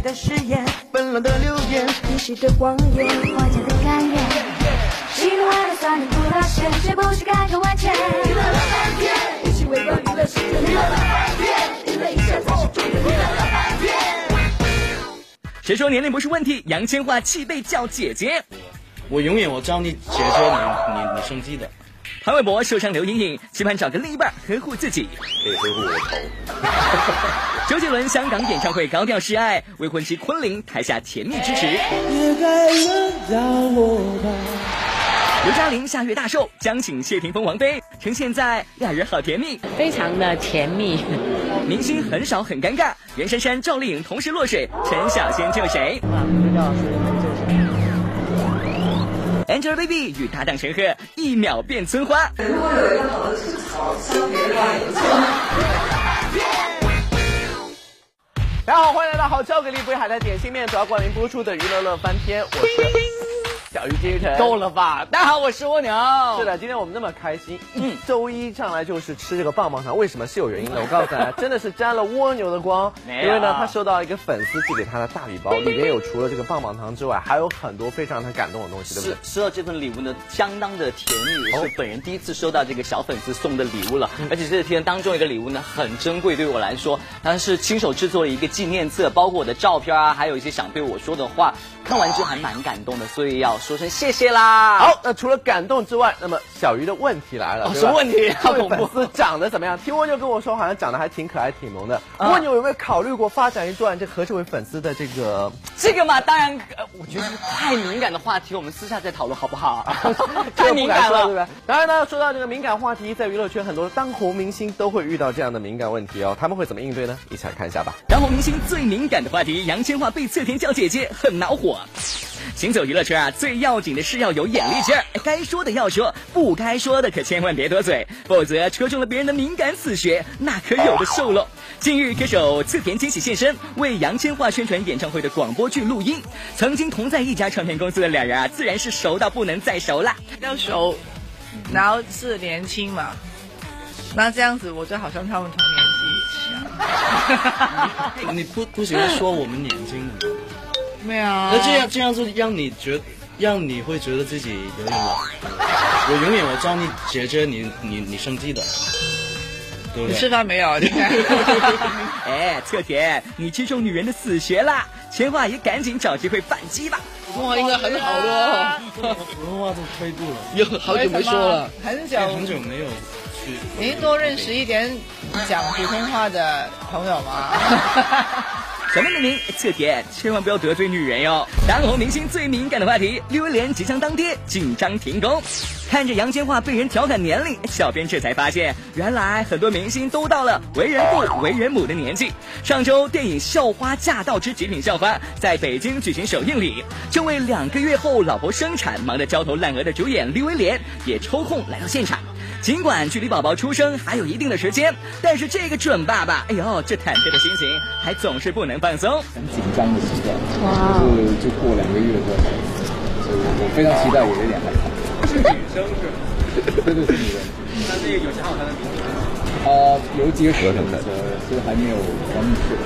美的誓言，纷乱的流言，历史的光源，画家的甘愿。喜怒哀乐三人不是感慨万千？娱乐了半天，一起围观娱乐世界，娱乐了半天，娱乐一下才是重点，娱乐了半天。谁说年龄不是问题？杨千嬅气被叫姐姐。我永远我教你解决你你你生气的。潘玮柏受伤留阴影，期盼找个另一半呵护自己。可以呵护我的头。周杰伦香港演唱会高调示爱，未婚妻昆凌台下甜蜜支持。刘嘉玲下月大寿，将请谢霆锋、王菲呈现在俩人好甜蜜，非常的甜蜜。明星很少很尴尬，袁姗姗、赵丽颖同时落水，陈小仙救谁？不知道谁能救谁。Angelababy 与搭档陈赫一秒变村花。如果有一个好的吐槽，的话也不错。大家好，欢迎来到好笑给力不海的点心面主要冠名播出的娱乐乐翻天，我是。小鱼金晨，够了吧？大家好，我是蜗牛。是的，今天我们那么开心，一周一上来就是吃这个棒棒糖，为什么是有原因的？我告诉大家，真的是沾了蜗牛的光。因为呢，他收到一个粉丝寄给他的大礼包，里面有除了这个棒棒糖之外，还有很多非常让他感动的东西，对不对？收到这份礼物呢，相当的甜蜜，是本人第一次收到这个小粉丝送的礼物了。而且这天当中一个礼物呢，很珍贵，对我来说，他是亲手制作了一个纪念册，包括我的照片啊，还有一些想对我说的话。看完之后还蛮感动的，所以要说声谢谢啦。好，那除了感动之外，那么小鱼的问题来了，什么问题？这位粉丝长得怎么样？听蜗牛跟我说，好像长得还挺可爱、挺萌的。蜗牛有没有考虑过发展一段这和这位粉丝的这个？这个嘛，当然，我觉得太敏感的话题，我们私下再讨论好不好？太敏感了，对不对？当然呢，说到这个敏感话题，在娱乐圈很多当红明星都会遇到这样的敏感问题哦，他们会怎么应对呢？一起来看一下吧。当红明星最敏感的话题，杨千嬅被侧田叫姐姐，很恼火。行走娱乐圈啊，最要紧的是要有眼力劲儿，该说的要说，不该说的可千万别多嘴，否则戳中了别人的敏感死穴，那可有的受了。近日，歌手次田惊喜现身，为杨千嬅宣传演唱会的广播剧录音。曾经同在一家唱片公司的两人啊，自然是熟到不能再熟了。要熟，然后是年轻嘛，那这样子我就好像他们同年纪。你不不喜欢说我们年轻吗？没有。那这样这样就让你觉，让你会觉得自己有点老。我永远我叫你姐姐你你你生气的，对不对？你吃饭没有？哎，侧田，你击中女人的死穴啦！千嬅也赶紧找机会反击吧。普通话应该很好的。普通话都退步了，有好久没说了，很久很久没有去。您多认识一点讲普通话的朋友吗？什么的您，侧田，千万不要得罪女人哟。当红明星最敏感的话题，刘威廉即将当爹，紧张停工。看着杨千嬅被人调侃年龄，小编这才发现，原来很多明星都到了为人父、为人母的年纪。上周电影《校花驾到之极品校花》在北京举行首映礼，正为两个月后老婆生产忙得焦头烂额的主演刘威廉也抽空来到现场。尽管距离宝宝出生还有一定的时间，但是这个准爸爸，哎呦，这忐忑的心情还总是不能放松。很紧张的时段，就是就过两个月之后，所以我非常期待我有点害怕。是女生是吗？对对是女生。那那个有想好她的名字吗？啊，有几个选择的，其实还没有完全确定。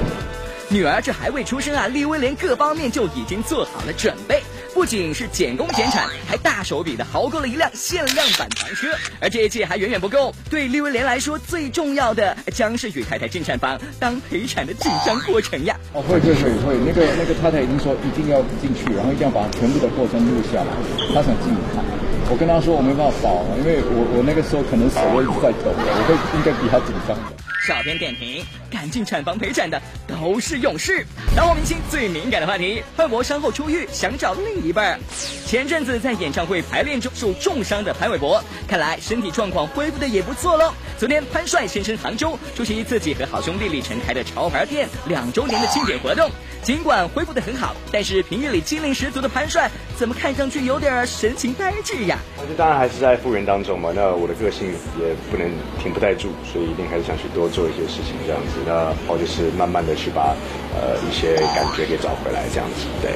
女儿这还未出生啊，利威廉各方面就已经做好了准备，不仅是减工减产，还大手笔的豪购了一辆限量版房车。而这一切还远远不够，对利威廉来说，最重要的将是与太太进产房当陪产的紧张过程呀。哦，会会会会，那个那个太太已经说一定要进去，然后一定要把全部的过程录下来，她想进去看。我跟她说我没办法保，因为我我那个时候可能手会在抖，我会应该比她紧张的。小编点评：赶进产房陪产的都是勇士。当红明星最敏感的话题，潘玮柏伤后出狱，想找另一半。前阵子在演唱会排练中受重伤的潘玮柏，看来身体状况恢复的也不错喽。昨天潘帅现身杭州，出席自己和好兄弟李晨开的潮牌店两周年的庆典活动。尽管恢复的很好，但是平日里精灵十足的潘帅，怎么看上去有点神情呆滞呀？这当然还是在复原当中嘛。那我的个性也不能停不待住，所以一定还是想去多。做一些事情这样子，那或者是慢慢的去把呃一些感觉给找回来，这样子。对，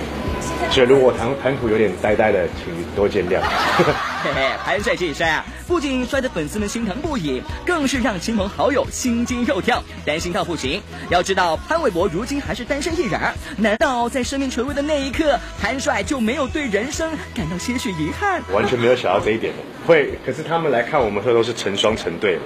所以如果谈谈吐有点呆呆的，请多见谅。嘿嘿，潘帅这一摔啊，不仅摔得粉丝们心疼不已，更是让亲朋好友心惊肉跳，担心到不行。要知道，潘玮柏如今还是单身一人，难道在生命垂危的那一刻，潘帅就没有对人生感到些许遗憾？完全没有想到这一点的，会。可是他们来看我们的时候都是成双成对，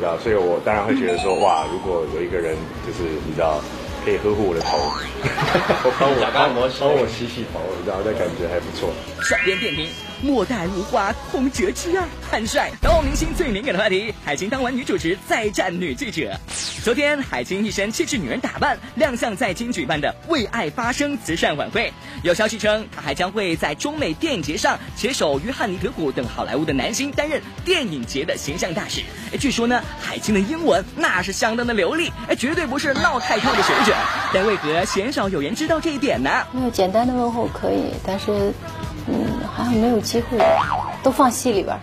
知道，所以我当然会觉得说，哇，如果有一个人就是你知道。可以呵护我的头，我 帮我帮我帮我洗洗头，你知道，那感觉还不错。点评：莫待无花空折枝啊！潘帅，当红明星最敏感的话题。海清当完女主持，再战女记者。昨天，海清一身气质女人打扮亮相在京举办的“为爱发声”慈善晚会。有消息称，她还将会在中美电影节上携手约翰尼·德普等好莱坞的男星，担任电影节的形象大使。哎，据说呢，海清的英文那是相当的流利，哎，绝对不是闹太套的水准。但为何鲜少有人知道这一点呢？没有简单的问候可以，但是，没有机会，都放戏里边。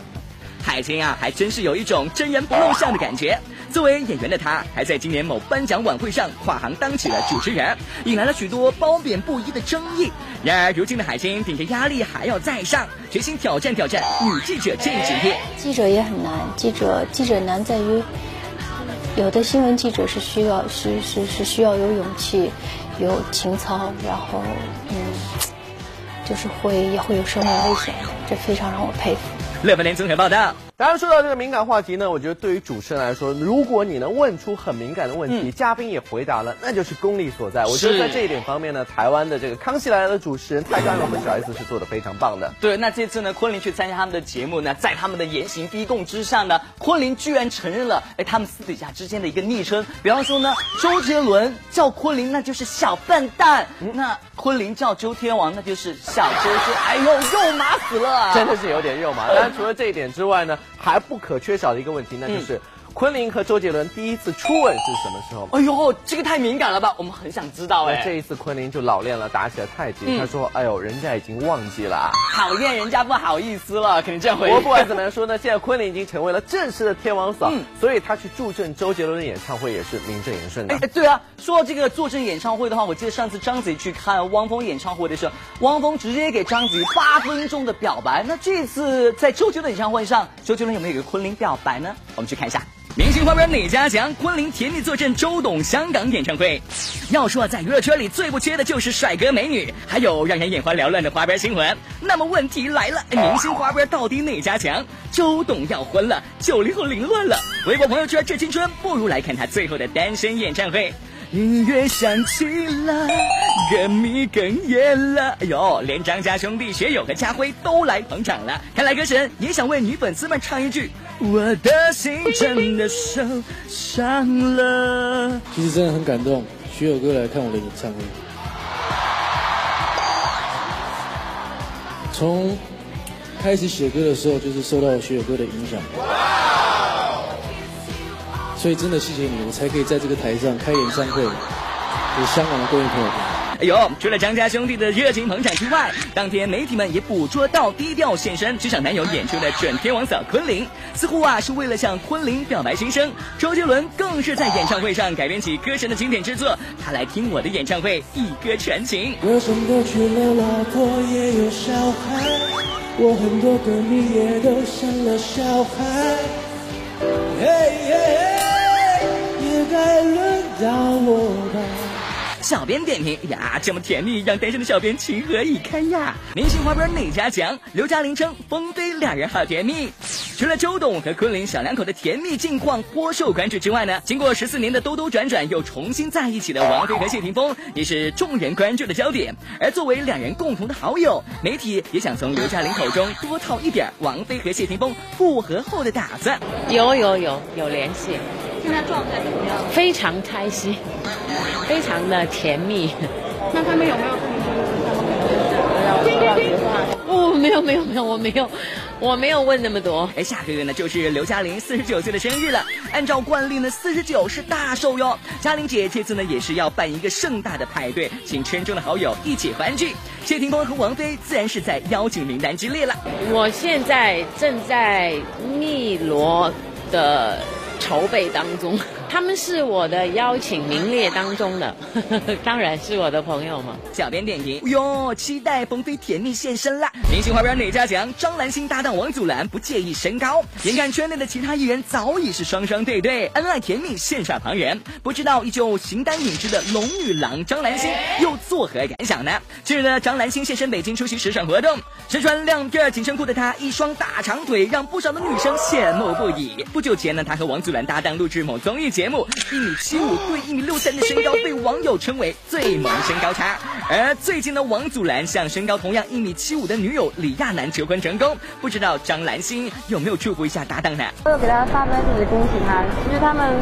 海清啊，还真是有一种真人不露相的感觉。作为演员的她，还在今年某颁奖晚会上跨行当起了主持人，引来了许多褒贬不一的争议。然而，如今的海清顶着压力还要再上，决心挑战挑战女记者这一职业。记者也很难，记者记者难在于。有的新闻记者是需要是是是需要有勇气，有情操，然后嗯，就是会也会有生命危险，这非常让我佩服。乐福联综合报道。当然，说到这个敏感话题呢，我觉得对于主持人来说，如果你能问出很敏感的问题，嘉宾也回答了，那就是功力所在。我觉得在这一点方面呢，台湾的这个《康熙来了》的主持人泰山我们小 S 是做的非常棒的。对，那这次呢，昆凌去参加他们的节目呢，在他们的严刑逼供之下呢，昆凌居然承认了，哎，他们私底下之间的一个昵称。比方说呢，周杰伦叫昆凌那就是小笨蛋，那昆凌叫周天王那就是小周周。哎呦，肉麻死了，真的是有点肉麻。当然，除了这一点之外呢。还不可缺少的一个问题，那就是。昆凌和周杰伦第一次初吻是什么时候？哎呦，这个太敏感了吧！我们很想知道哎。这一次昆凌就老练了，打起了太极。他说：“哎呦，人家已经忘记了，讨厌人家不好意思了，肯定这样回。”我不管怎么样说呢，现在昆凌已经成为了正式的天王嫂，所以他去助阵周杰伦的演唱会也是名正言顺的。哎，对啊，说到这个助阵演唱会的话，我记得上次章子怡去看汪峰演唱会的时候，汪峰直接给章子怡八分钟的表白。那这次在周杰伦演唱会上，周杰伦有没有给昆凌表白呢？我们去看一下。明星花边哪家强？昆凌甜蜜坐镇周董香港演唱会。要说在娱乐圈里最不缺的就是帅哥美女，还有让人眼花缭乱的花边新闻。那么问题来了，明星花边到底哪家强？周董要婚了，九零后凌乱了。微博朋友圈致青春，不如来看他最后的单身演唱会。音乐响起了，歌迷哽咽了。哎呦，连张家兄弟学友和家辉都来捧场了。看来歌神也想为女粉丝们唱一句。我的心真的受伤了。其实真的很感动，学友哥来看我的演唱会。从开始写歌的时候，就是受到学友哥的影响。所以真的谢谢你，我才可以在这个台上开演唱会，给香港的各位朋友。哎呦，除了张家兄弟的热情捧场之外，当天媒体们也捕捉到低调现身职场男友演出的准天王嫂昆凌，似乎啊是为了向昆凌表白心声。周杰伦更是在演唱会上改编起歌神的经典之作，他来听我的演唱会一歌传情。歌神都娶了老婆也有小孩，我很多歌迷也都生了小孩，嘿该轮到我吧。小编点评呀，这么甜蜜，让单身的小编情何以堪呀！明星花边哪家强？刘嘉玲称风飞两人好甜蜜。除了周董和昆凌小两口的甜蜜近况颇受关注之外呢，经过十四年的兜兜转转又重新在一起的王菲和谢霆锋也是众人关注的焦点。而作为两人共同的好友，媒体也想从刘嘉玲口中多套一点王菲和谢霆锋复合后的打算。有有有有联系。现在状态怎么样？非常开心，非常的甜蜜。那他们有没有跟你说他们要话？哦，没有没有没有，我没有，我没有问那么多。哎，下个月呢就是刘嘉玲四十九岁的生日了。按照惯例呢，四十九是大寿哟。嘉玲姐这次呢也是要办一个盛大的派对，请圈中的好友一起欢聚。谢霆锋和王菲自然是在邀请名单之列了。我现在正在汨罗的。筹备当中，他们是我的邀请名列当中的，当然是我的朋友嘛。小编点评：哟，期待冯飞甜蜜现身啦！明星花边哪家强？张兰心搭档王祖蓝不介意身高，眼看圈内的其他艺人早已是双双对对，恩爱甜蜜羡煞旁人。不知道依旧形单影只的龙女郎张兰心又作何感想呢？近日呢，张兰心现身北京出席时尚活动，身穿亮片紧身裤的她，一双大长腿让不少的女生羡慕不已。不久前呢，她和王祖蓝搭档录制某综艺节目，一米七五对一米六三的身高被网友称为最萌身高差。而最近呢，王祖蓝向身高同样一米七五的女友李亚男求婚成功，不知道张兰心有没有祝福一下搭档呢？我有给他发短信恭喜他，其实他们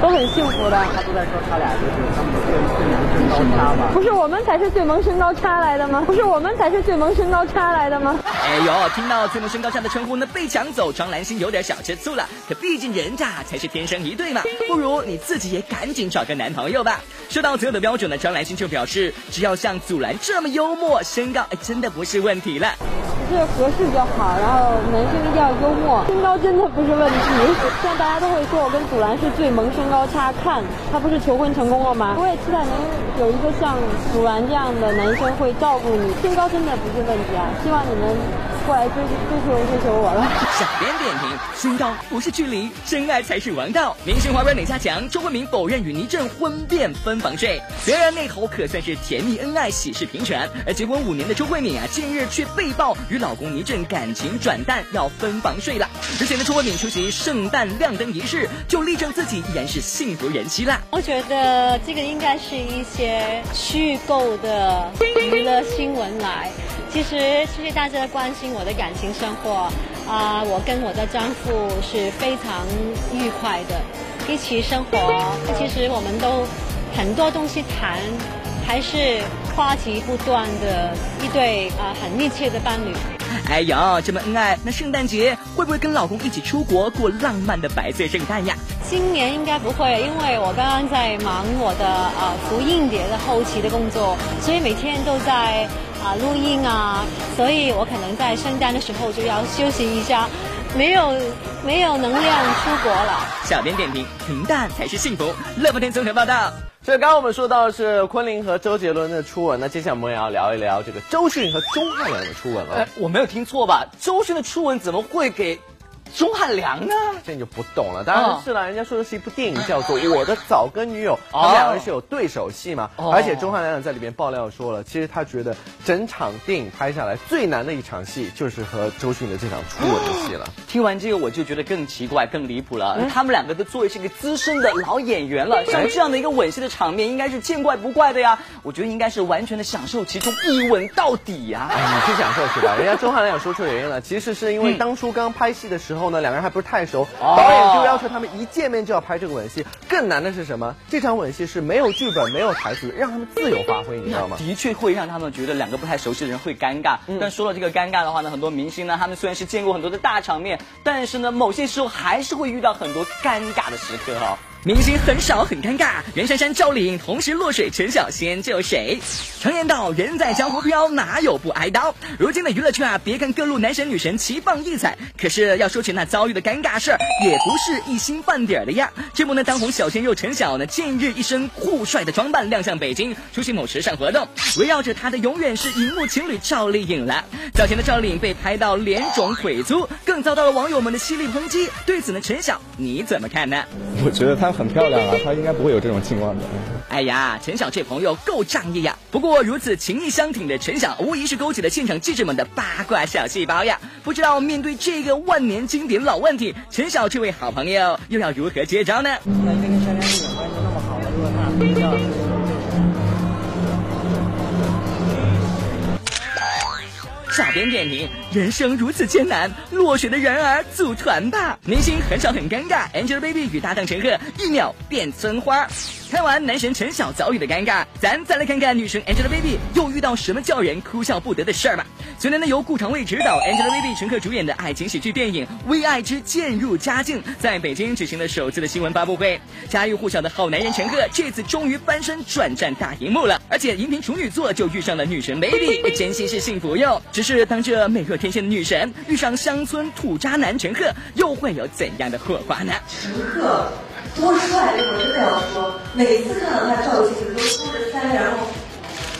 都很幸福的。他都在说他俩就是他们最最萌身高差吧？不是我们才是最萌身高差来的吗？不是我们才是最萌身高差来的吗？哎呦，听到最萌身高差的称呼呢被抢走，张兰心有点小吃醋了。可毕竟人家才是天生一对嘛，不如你自己也赶紧找个男朋友吧。说到择偶的标准呢，张兰心就表示，只要像祖蓝这么幽默，身高哎真的不是问题了。是合适就好，然后男生一定要幽默，身高真的不是问题。现在大家都会说我跟祖蓝是最萌身高差，看他不是求婚成功了吗？我也期待能有一个像祖蓝这样的男生会照顾你，身高真的不是问题啊！希望你们过来追追求追求我了。小编点评：身高不是距离，真爱才是王道。明星花边哪家强？周慧敏否认与倪震婚变分房睡，虽然那头可算是甜蜜恩爱，喜事频传。而结婚五年的周慧敏啊，近日却被曝与老公倪震感情转淡，要分房睡了。之前的周慧敏出席圣诞亮灯仪式，就力证自己依然是幸福人妻啦。我觉得这个应该是一些虚构的娱乐新闻来。其实谢谢大家的关心我的感情生活啊、我跟我的丈夫是非常愉快的，一起生活。其实我们都很多东西谈，还是话题不断的一对啊、很密切的伴侣。哎呦，这么恩爱，那圣诞节会不会跟老公一起出国过浪漫的百岁圣诞呀？今年应该不会，因为我刚刚在忙我的呃福音碟的后期的工作，所以每天都在啊、录音啊，所以我可能在圣诞的时候就要休息一下，没有没有能量出国了。小编点评：平淡才是幸福。乐不天综合报道。所以刚刚我们说到的是昆凌和周杰伦的初吻，那接下来我们也要聊一聊这个周迅和钟汉良的初吻了哎。，我没有听错吧？周迅的初吻怎么会给钟汉良呢？这你就不懂了，当然是了，人家说的是一部电影叫做《我的早更女友》，他哦们两个人是有对手戏嘛，哦而且钟汉良在里面爆料说了，其实他觉得整场电影拍下来最难的一场戏就是和周迅的这场初吻的戏了。听完这个我就觉得更奇怪、更离谱了。他们两个都作为是一个资深的老演员了，像这样的一个吻戏的场面，应该是见怪不怪的呀。我觉得应该是完全的享受其中，一吻到底呀。哎，你去享受去吧。人家钟汉良有说出原因了，其实是因为当初刚拍戏的时候呢，两个人还不是太熟，哦导演就要求他们一见面就要拍这个吻戏。更难的是什么？这场吻戏是没有剧本、没有台词，让他们自由发挥，你知道吗？的确会让他们觉得两个不太熟悉的人会尴尬。但说到这个尴尬的话呢，很多明星呢，他们虽然是见过很多的大场面，但是呢，某些时候还是会遇到很多尴尬的时刻哈、明星很少很尴尬，袁姗姗、赵丽颖同时落水，陈小仙救谁？常言道，人在江湖飘，哪有不挨刀？如今的娱乐圈啊，别看各路男神女神齐放异彩，可是要说起那遭遇的尴尬事儿，也不是一星半点的呀。这不呢，当红小鲜肉陈晓呢，近日一身酷帅的装扮亮相北京，出席某时尚活动，围绕着他的永远是荧幕情侣赵丽颖了。早前的赵丽颖被拍到脸肿腿粗，更遭到了网友们的犀利抨击。对此呢，陈晓你怎么看呢？我觉得他她很漂亮啊，他应该不会有这种情况的。哎呀，陈晓这朋友够仗义呀！不过如此情义相挺的陈晓，无疑是勾起了现场记者们的八卦小细胞呀。不知道面对这个万年经典老问题，陈晓这位好朋友又要如何接招呢？那一个跟山田女关系那么好了，如果他俩睡小编点评：人生如此艰难，落选的人儿组团吧。明星很少很尴尬，Angelababy 与搭档陈赫一秒变村花。看完男神陈晓遭遇的尴尬，咱再来看看女神 Angelababy 又遇到什么叫人哭笑不得的事儿吧。昨天呢，由顾长卫执导，Angelababy 陈赫主演的爱情喜剧电影《为爱之渐入佳境》在北京举行了首次的新闻发布会。家喻户晓的好男人陈赫这次终于翻身转战大荧幕了，而且荧屏处女座就遇上了女神 Baby，真心是幸福哟。只是当这美若天仙的女神遇上乡村土渣男陈赫，又会有怎样的火花呢？陈赫多帅！这会儿真的要说，每次看到他照镜子都梳着腮，然后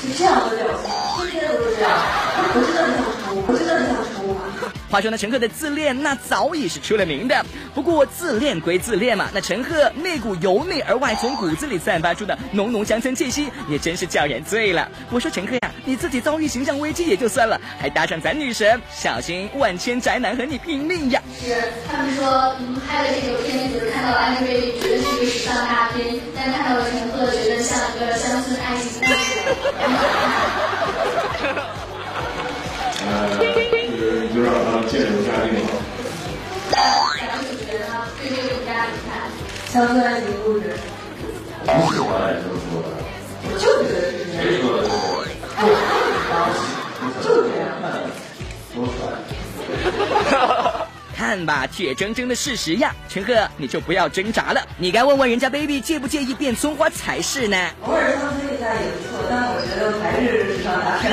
就这样的表情，天天都是这样。我真的很想抽，我真的很想抽啊！话说呢，陈赫的自恋那早已是出了名的。不过自恋归自恋嘛，那陈赫那股由内而外从骨子里散发出的浓浓乡村气息，也真是叫人醉了。我说陈赫呀，你自己遭遇形象危机也就算了，还搭上咱女神，小心万千宅男和你拼命呀！是他们说，你们，拍了这个片子，看到了安德烈觉得是一个时尚大片，但看到了陈赫，觉得像一个乡村爱情故事。乡村爱情故事，不喜欢爱情故事，我就觉得是这样。谁说的？就这样。多帅！看吧，铁铮铮的事实呀，陈赫你就不要挣扎了，你该问问人家 baby 介不介意变村花才是呢。偶尔乡村一下也不错，但我觉得还是时尚大片。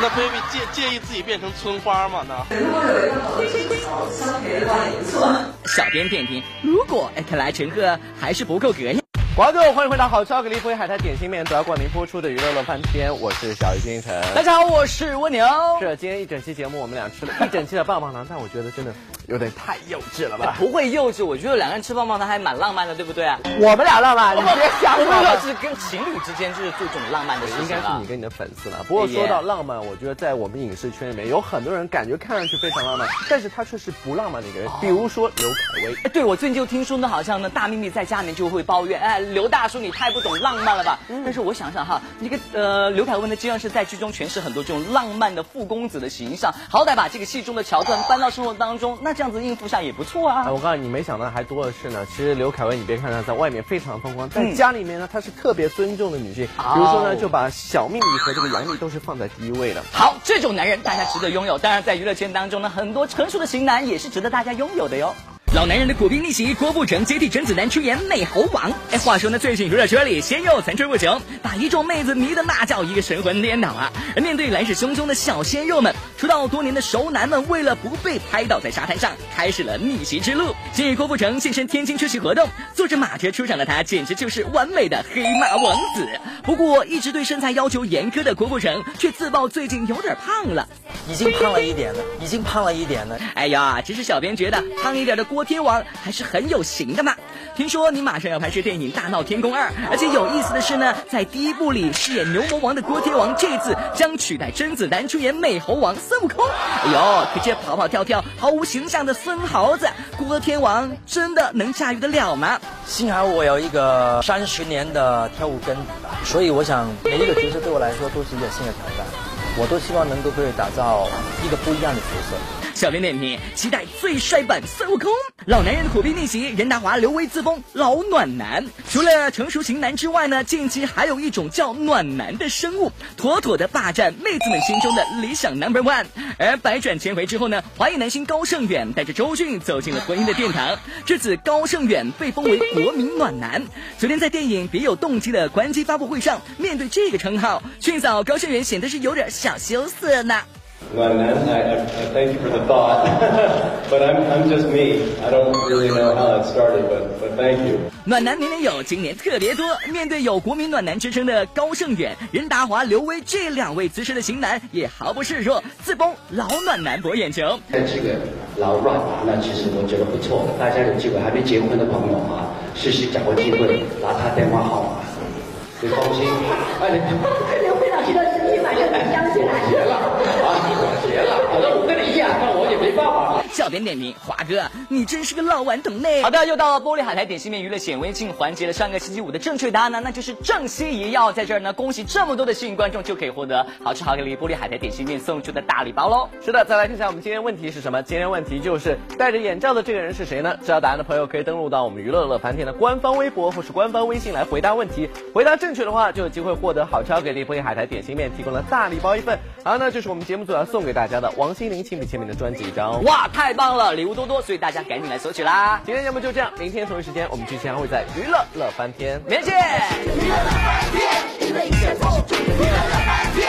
那 baby 介介意自己变成村花吗？那如果有一个好的技巧相陪的话也不错。小编点评：如果哎，看来陈赫还是不够格呀。观众欢迎回到好吃奥格力福海苔点心面主要冠名播出的娱乐乐翻天，我是小鱼金晨。大家好，我是蜗牛。是今天一整期节目，我们俩吃了一整期的棒棒糖，但我觉得真的有点太幼稚了吧？不会幼稚，我觉得两个人吃棒棒糖还蛮浪漫的，对不对啊？我们俩浪漫，你别瞎说。我是跟情侣之间就是做这种浪漫的事情应该是你跟你的粉丝了。不过说到浪漫，我觉得在我们影视圈里面有很多人感觉看上去非常浪漫，但是他却是不浪漫的一个人。比如说刘恺威。哎，对我最近就听说呢，好像呢大幂幂在家里面就会抱怨，哎，刘大叔你太不懂浪漫了吧？但是我想想哈，那个呃刘恺威呢，经常是在剧中诠释很多这种浪漫的富公子的形象，好歹把这个戏中的桥段搬到生活当中，那这样子应付下也不错啊。我告诉你，没想到还多的是呢。其实刘恺威，你别看他在外面非常风光，在家里面呢，他是特别尊重的女性。比如说呢，就把小秘密和这个杨幂都是放在第一位的。好，这种男人大家值得拥有。当然，在娱乐圈当中呢，很多成熟的型男也是值得大家拥有的哟。老男人的苦兵逆袭，郭富城接替甄子丹出演美猴王。哎，话说呢，最近娱乐圈里鲜肉层出不穷，把一众妹子迷得那叫一个神魂颠倒啊！而面对来势汹汹的小鲜肉们，出道多年的熟男们为了不被拍倒在沙滩上，开始了逆袭之路。近日，郭富城现身天津出席活动，坐着马车出场的他，简直就是完美的黑马王子。不过，一直对身材要求严苛的郭富城，却自曝最近有点胖了，已经胖了一点了，已经胖了一点了。哎呀，只是小编觉得胖一点的郭。郭天王还是很有型的嘛！听说你马上要拍摄电影《大闹天宫二》，而且有意思的是呢，在第一部里饰演牛魔王的郭天王，这次将取代甄子丹出演美猴王孙悟空。哎呦，可这跑跑跳跳毫无形象的孙猴子，郭天王真的能驾驭得了吗？幸好我有一个三十年的跳舞根底，所以我想每一个角色对我来说都是一个新的挑战，我都希望能够可以打造一个不一样的角色。小编点评：期待最帅版孙悟空。老男人的苦逼逆袭，任达华、刘威自封老暖男。除了成熟型男之外呢，近期还有一种叫暖男的生物，妥妥的霸占妹子们心中的理想 number one。而百转千回之后呢，华裔男星高胜远带着周迅走进了婚姻的殿堂。至此，高胜远被封为国民暖男。昨天在电影《别有动机》的关机发布会上，面对这个称号，迅嫂高胜远显得是有点小羞涩呢。暖男，I, I, I thank you for the thought, but I'm, I'm just me. I don't really know how it started, but, but thank you. 暖男年年有，今年特别多。面对有国民暖男之称的高胜远、任达华、刘威这两位资深的型男，也毫不示弱，自封老暖男博眼球。这个老暖那，其实我觉得不错。大家有机会还没结婚的朋友啊，试试找个机会拿他电话号码，别放心。哎，刘辉老师的身体马上能响起来。了 啊！结了，反正我跟你一样，那我也没办法了。小编点名华哥，你真是个老顽童呢。好的，又到了玻璃海苔点心面娱乐显微镜环节了。上个星期五的正确答案呢，那就是郑希怡。要在这儿呢，恭喜这么多的幸运观众，就可以获得好吃好给力玻璃海苔点心面送出的大礼包喽。是的，再来看一下我们今天问题是什么？今天问题就是戴着眼罩的这个人是谁呢？知道答案的朋友可以登录到我们娱乐乐翻天的官方微博或是官方微信来回答问题。回答正确的话，就有机会获得好吃好给力玻璃海苔点心面提供的大礼包一份。好，那就是我们节目组要送给大家的王心凌亲笔签名的专辑一张。哇，太棒了，礼物多多，所以大家赶紧来索取啦！今天节目就这样，明天同一时间我们继续还会在娱乐乐翻天，明天见。娱乐乐翻天，娱乐一切都是娱乐乐翻天。